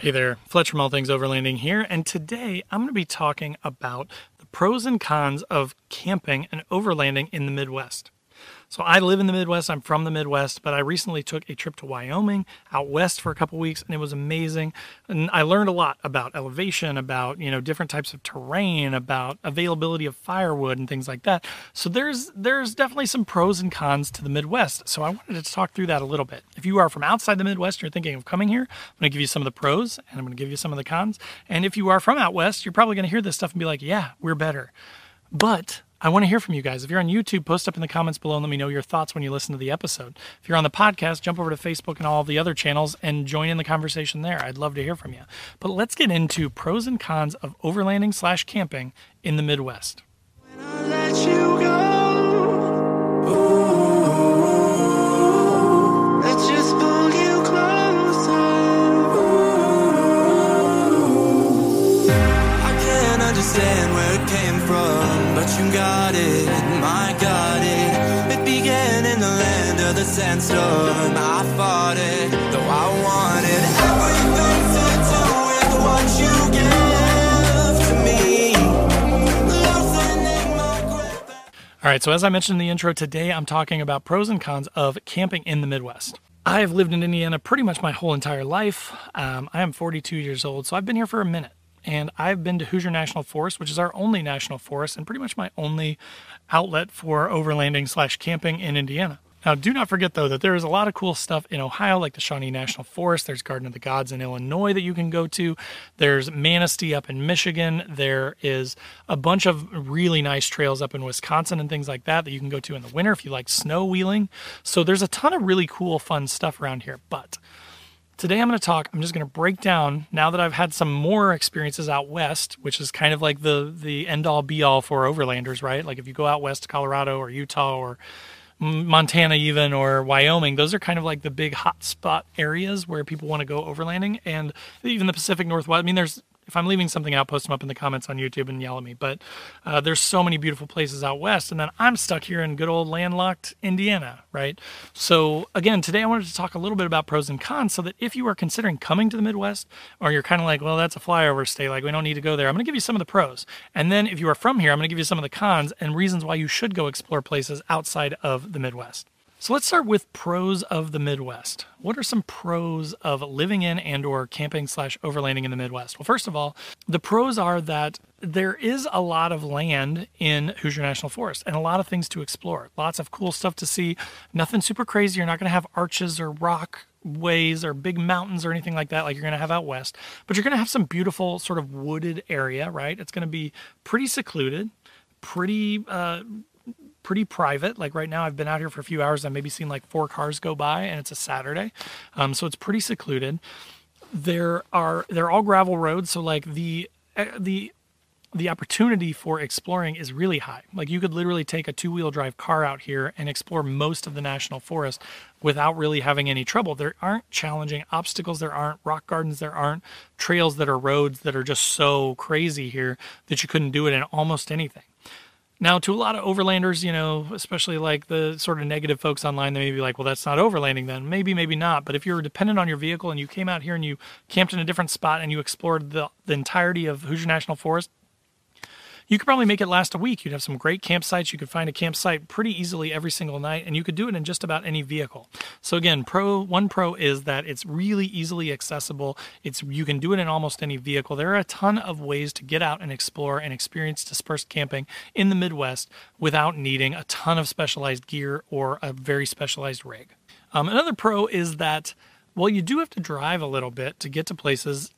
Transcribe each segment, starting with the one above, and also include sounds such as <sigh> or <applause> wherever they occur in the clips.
Hey there, Fletcher from All Things Overlanding here, and today I'm going to be talking about the pros and cons of camping and overlanding in the Midwest. So I live in the Midwest. I'm from the Midwest, but I recently took a trip to Wyoming out west for a couple weeks and it was amazing. And I learned a lot about elevation, about, you know, different types of terrain, about availability of firewood and things like that. So there's there's definitely some pros and cons to the Midwest. So I wanted to talk through that a little bit. If you are from outside the Midwest, you're thinking of coming here, I'm going to give you some of the pros and I'm going to give you some of the cons. And if you are from out west, you're probably going to hear this stuff and be like, "Yeah, we're better." But I want to hear from you guys. If you're on YouTube, post up in the comments below and let me know your thoughts when you listen to the episode. If you're on the podcast, jump over to Facebook and all the other channels and join in the conversation there. I'd love to hear from you. But let's get into pros and cons of overlanding slash camping in the Midwest. The sandstorm. I fought it, though I wanted everything to do with what you to me. All right, so as I mentioned in the intro, today I'm talking about pros and cons of camping in the Midwest. I have lived in Indiana pretty much my whole entire life. Um, I am 42 years old, so I've been here for a minute and I've been to Hoosier National Forest, which is our only national forest and pretty much my only outlet for overlanding slash camping in Indiana. Now, do not forget though that there is a lot of cool stuff in Ohio, like the Shawnee National Forest. There's Garden of the Gods in Illinois that you can go to. There's Manistee up in Michigan. There is a bunch of really nice trails up in Wisconsin and things like that that you can go to in the winter if you like snow wheeling. So there's a ton of really cool, fun stuff around here. But Today I'm going to talk, I'm just going to break down now that I've had some more experiences out west, which is kind of like the the end all be all for overlanders, right? Like if you go out west to Colorado or Utah or Montana even or Wyoming, those are kind of like the big hot spot areas where people want to go overlanding and even the Pacific Northwest. I mean there's if I'm leaving something out, post them up in the comments on YouTube and yell at me. But uh, there's so many beautiful places out west, and then I'm stuck here in good old landlocked Indiana, right? So again, today I wanted to talk a little bit about pros and cons, so that if you are considering coming to the Midwest, or you're kind of like, well, that's a flyover state, like we don't need to go there, I'm going to give you some of the pros, and then if you are from here, I'm going to give you some of the cons and reasons why you should go explore places outside of the Midwest. So let's start with pros of the Midwest. What are some pros of living in and or camping slash overlanding in the Midwest? Well, first of all, the pros are that there is a lot of land in Hoosier National Forest and a lot of things to explore. Lots of cool stuff to see. Nothing super crazy. You're not going to have arches or rock ways or big mountains or anything like that like you're going to have out west but you're going to have some beautiful sort of wooded area right it's going to be pretty secluded pretty uh, pretty private. Like right now, I've been out here for a few hours. I've maybe seen like four cars go by, and it's a Saturday, um, so it's pretty secluded. There are they're all gravel roads, so like the eh, the the opportunity for exploring is really high. Like you could literally take a two-wheel drive car out here and explore most of the national forest without really having any trouble. There aren't challenging obstacles, there aren't rock gardens, there aren't trails that are roads that are just so crazy here that you couldn't do it in almost anything. Now, to a lot of overlanders, you know, especially like the sort of negative folks online, they may be like, well, that's not overlanding then. Maybe, maybe not. But if you're dependent on your vehicle and you came out here and you camped in a different spot and you explored the, the entirety of Hoosier National Forest, you could probably make it last a week. You'd have some great campsites. You could find a campsite pretty easily every single night, and you could do it in just about any vehicle. So again, pro one pro is that it's really easily accessible. It's you can do it in almost any vehicle. There are a ton of ways to get out and explore and experience dispersed camping in the Midwest without needing a ton of specialized gear or a very specialized rig. Um, another pro is that well, you do have to drive a little bit to get to places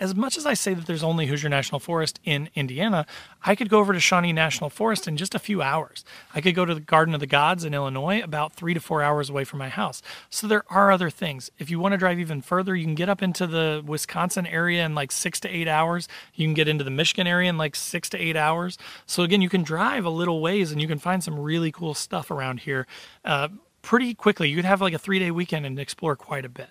as much as I say that there's only Hoosier National Forest in Indiana, I could go over to Shawnee National Forest in just a few hours. I could go to the Garden of the Gods in Illinois, about three to four hours away from my house. So there are other things. If you want to drive even further, you can get up into the Wisconsin area in like six to eight hours. You can get into the Michigan area in like six to eight hours. So again, you can drive a little ways and you can find some really cool stuff around here uh, pretty quickly. You could have like a three day weekend and explore quite a bit.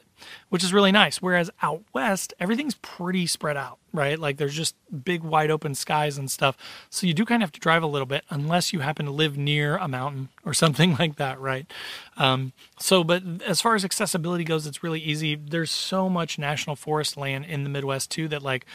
Which is really nice. Whereas out west, everything's pretty spread out, right? Like there's just big, wide open skies and stuff. So you do kind of have to drive a little bit unless you happen to live near a mountain <laughs> or something like that, right? Um, so, but as far as accessibility goes, it's really easy. There's so much national forest land in the Midwest too that like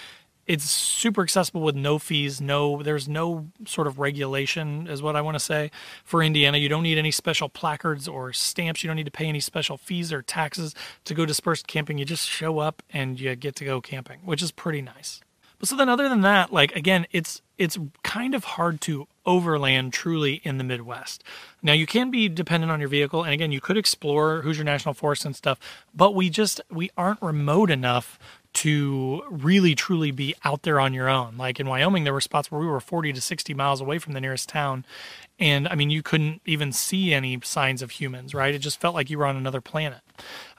it's super accessible with no fees no there's no sort of regulation is what i want to say. For indiana you don't need any special placards or stamps. You don't need to pay any special fees or taxes to go dispersed camping. You just show up and you get to go camping which is pretty nice. But so then other than that like again it's it's kind of hard to overland truly in the midwest. Now you can be dependent on your vehicle and again you could explore hoosier national forest and stuff but we just we aren't remote enough to really truly be out there on your own. Like in Wyoming, there were spots where we were 40 to 60 miles away from the nearest town. And I mean, you couldn't even see any signs of humans, right? It just felt like you were on another planet.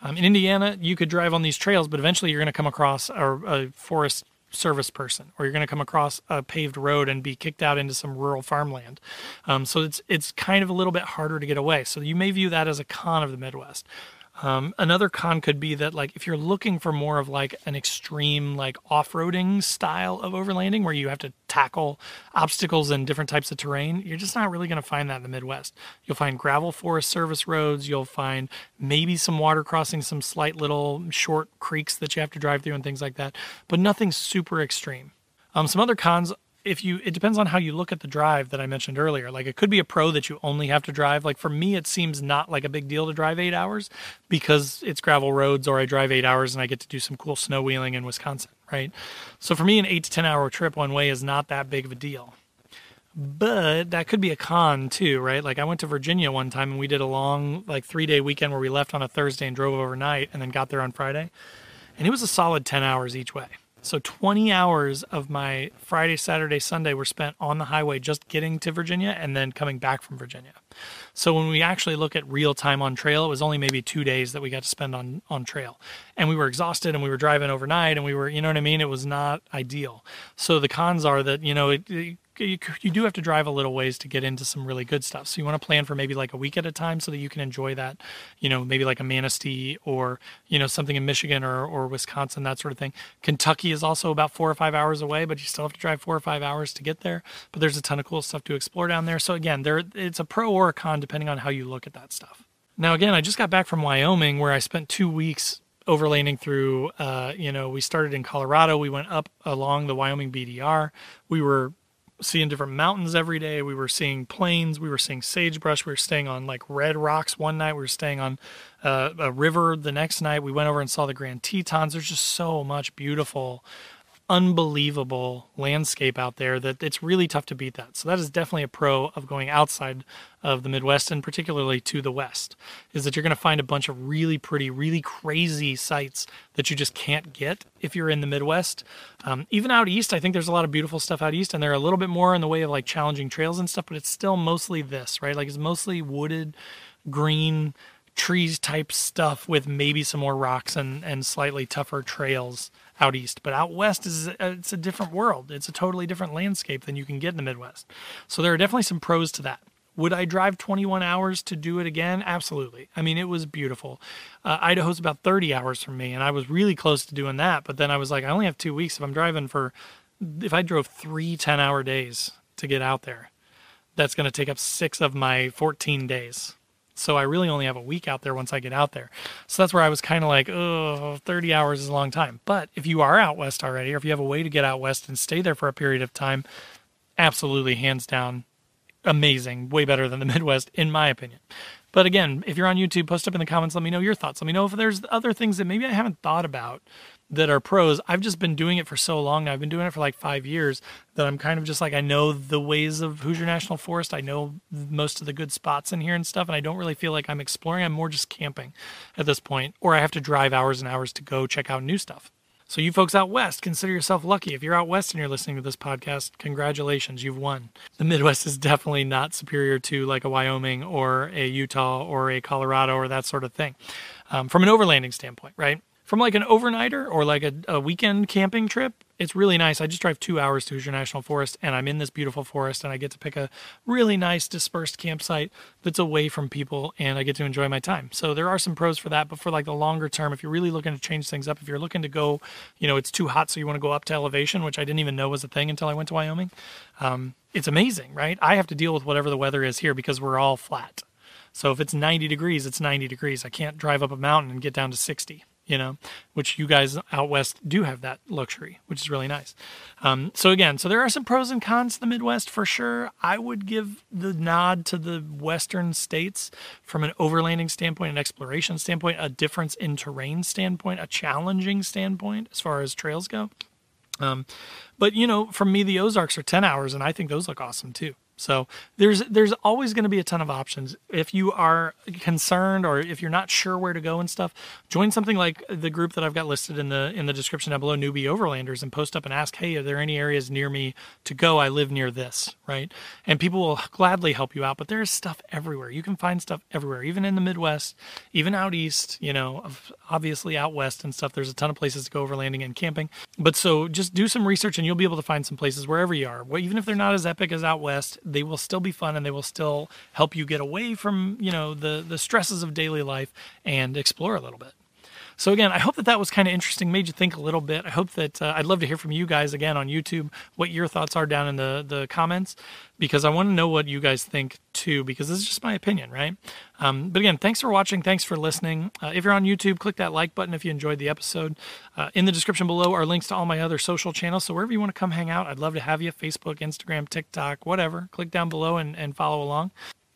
Um, in Indiana, you could drive on these trails, but eventually you're going to come across a, a forest service person or you're going to come across a paved road and be kicked out into some rural farmland um, so it's it's kind of a little bit harder to get away so you may view that as a con of the midwest um, another con could be that like if you're looking for more of like an extreme like off-roading style of overlanding where you have to tackle obstacles and different types of terrain, you're just not really going to find that in the Midwest. You'll find gravel Forest Service roads. You'll find maybe some water crossing, some slight little short creeks that you have to drive through and things like that, but nothing super extreme. Um, some other cons if you it depends on how you look at the drive that I mentioned earlier. Like it could be a pro that you only have to drive. Like for me, it seems not like a big deal to drive eight hours because it's gravel roads, or I drive eight hours and I get to do some cool snow wheeling in Wisconsin, right? So for me, an eight to ten hour trip one way is not that big of a deal. But that could be a con too, right? Like I went to Virginia one time and we did a long, like three day weekend where we left on a Thursday and drove overnight and then got there on Friday. And it was a solid 10 hours each way. So 20 hours of my Friday, Saturday, Sunday were spent on the highway just getting to Virginia and then coming back from Virginia. So when we actually look at real time on trail, it was only maybe two days that we got to spend on on trail, and we were exhausted and we were driving overnight and we were, you know what I mean? It was not ideal. So the cons are that you know it, it you, you do have to drive a little ways to get into some really good stuff. So you want to plan for maybe like a week at a time so that you can enjoy that, you know, maybe like a Manistee or, you know, something in Michigan or, or Wisconsin, that sort of thing. Kentucky is also about four or five hours away, but you still have to drive four or five hours to get there. But there's a ton of cool stuff to explore down there. So again, there it's a pro or a con depending on how you look at that stuff. Now, again, I just got back from Wyoming where I spent two weeks overlanding through, uh, you know, we started in Colorado. We went up along the Wyoming BDR. We were seeing different mountains every day. We were seeing plains. We were seeing sagebrush. We were staying on like red rocks one night. We were staying on uh, a river the next night. We went over and saw the Grand Tetons. There's just so much beautiful unbelievable landscape out there that it's really tough to beat that. So that is definitely a pro of going outside of the Midwest and particularly to the West is that you're going to find a bunch of really pretty, really crazy sights that you just can't get if you're in the Midwest. Um, even out east, I think there's a lot of beautiful stuff out east and they're a little bit more in the way of like challenging trails and stuff, but it's still mostly this, right? Like it's mostly wooded, green, trees type stuff with maybe some more rocks and, and slightly tougher trails out east. But out west is it's a different world. It's a totally different landscape than you can get in the Midwest. So there are definitely some pros to that. Would I drive 21 hours to do it again? Absolutely. I mean, it was beautiful. Uh, Idaho's about 30 hours from me, and I was really close to doing that. But then I was like, I only have two weeks. If I'm driving for, if I drove three 10 hour days to get out there, that's going to take up six of my 14 days. So I really only have a week out there once I get out there. So that's where I was kind of like, oh, 30 hours is a long time. But if you are out west already, or if you have a way to get out west and stay there for a period of time, absolutely, hands down, amazing. Way better than the <laughs> Midwest, in my opinion. But again, if you're on YouTube, post up in the comments. Let me know your thoughts. Let me know if there's other things that maybe I haven't thought about that are pros. I've just been doing it for so long. I've been doing it for like five years that I'm kind of just like I know the ways of Hoosier National Forest. I know most of the good spots in here and stuff, and I don't really feel like I'm exploring. I'm more just camping at this point, or I have to drive hours and hours to go check out new stuff. So you folks out west, consider yourself lucky. If you're out west and you're listening to this podcast, congratulations, you've won. The Midwest is definitely not superior to like a Wyoming or a Utah or a Colorado or that sort of thing. Um, from an overlanding standpoint, right? From like an overnighter or like a, a weekend camping trip, it's really nice. I just drive two hours to Hoosier National Forest, and I'm in this beautiful forest, and I get to pick a really nice dispersed campsite that's away from people, and I get to enjoy my time. So there are some pros for that, but for like the longer term, if you're really looking to change things up, if you're looking to go, you know, it's too hot, so you want to go up to elevation, which I didn't even know was a thing until I went to Wyoming. Um, it's amazing, right? I have to deal with whatever the weather is here because we're all flat. So if it's 90 degrees, it's 90 degrees. I can't drive up a mountain and get down to 60 you know, which you guys out west do have that luxury, which is really nice. Um, so again, so there are some pros and cons to the Midwest for sure. I would give the nod to the western states from an overlanding standpoint, an exploration standpoint, a difference in terrain standpoint, a challenging standpoint as far as trails go. Um, but you know, for me, the Ozarks are 10 hours, and I think those look awesome too. So there's there's always going to be a ton of options. If you are concerned or if you're not sure where to go and stuff, join something like the group that I've got listed in the in the description down below, Newbie Overlanders, and post up and ask, hey, are there any areas near me to go? I live near this, right? And people will gladly help you out. But there's stuff everywhere. You can find stuff everywhere, even in the Midwest, even out east. You know, obviously out west and stuff. There's a ton of places to go overlanding and camping. But so just do some research and you'll be able to find some places wherever you are. Even if they're not as epic as out west they will still be fun and they will still help you get away from you know the the stresses of daily life and explore a little bit so again i hope that that was kind of interesting made you think a little bit i hope that uh, i'd love to hear from you guys again on youtube what your thoughts are down in the the comments because I want to know what you guys think too, because this is just my opinion, right? Um, but again, thanks for watching. Thanks for listening. Uh, if you're on YouTube, click that like button if you enjoyed the episode. Uh, in the description below are links to all my other social channels. So wherever you want to come hang out, I'd love to have you Facebook, Instagram, TikTok, whatever. Click down below and, and follow along.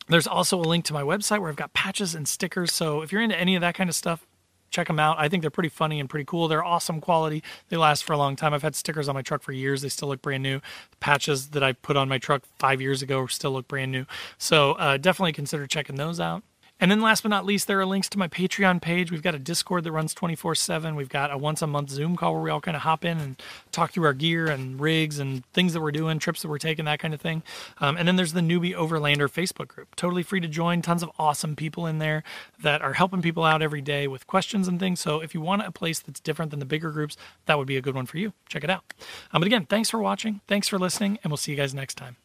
There's also a link to my website where I've got patches and stickers. So if you're into any of that kind of stuff, check them out. I think they're pretty funny and pretty cool. They're awesome quality. They last for a long time. I've had stickers on my truck for years. They still look brand new. The patches that I put on my truck five years ago still look brand new. So uh, definitely consider checking those out. And then last but not least, there are links to my Patreon page. We've got a Discord that runs 24 7. We've got a once a month Zoom call where we all kind of hop in and talk through our gear and rigs and things that we're doing, trips that we're taking, that kind of thing. Um, and then there's the Newbie Overlander Facebook group. Totally free to join. Tons of awesome people in there that are helping people out every day with questions and things. So if you want a place that's different than the bigger groups, that would be a good one for you. Check it out. Um, but again, thanks for watching. Thanks for listening. And we'll see you guys next time.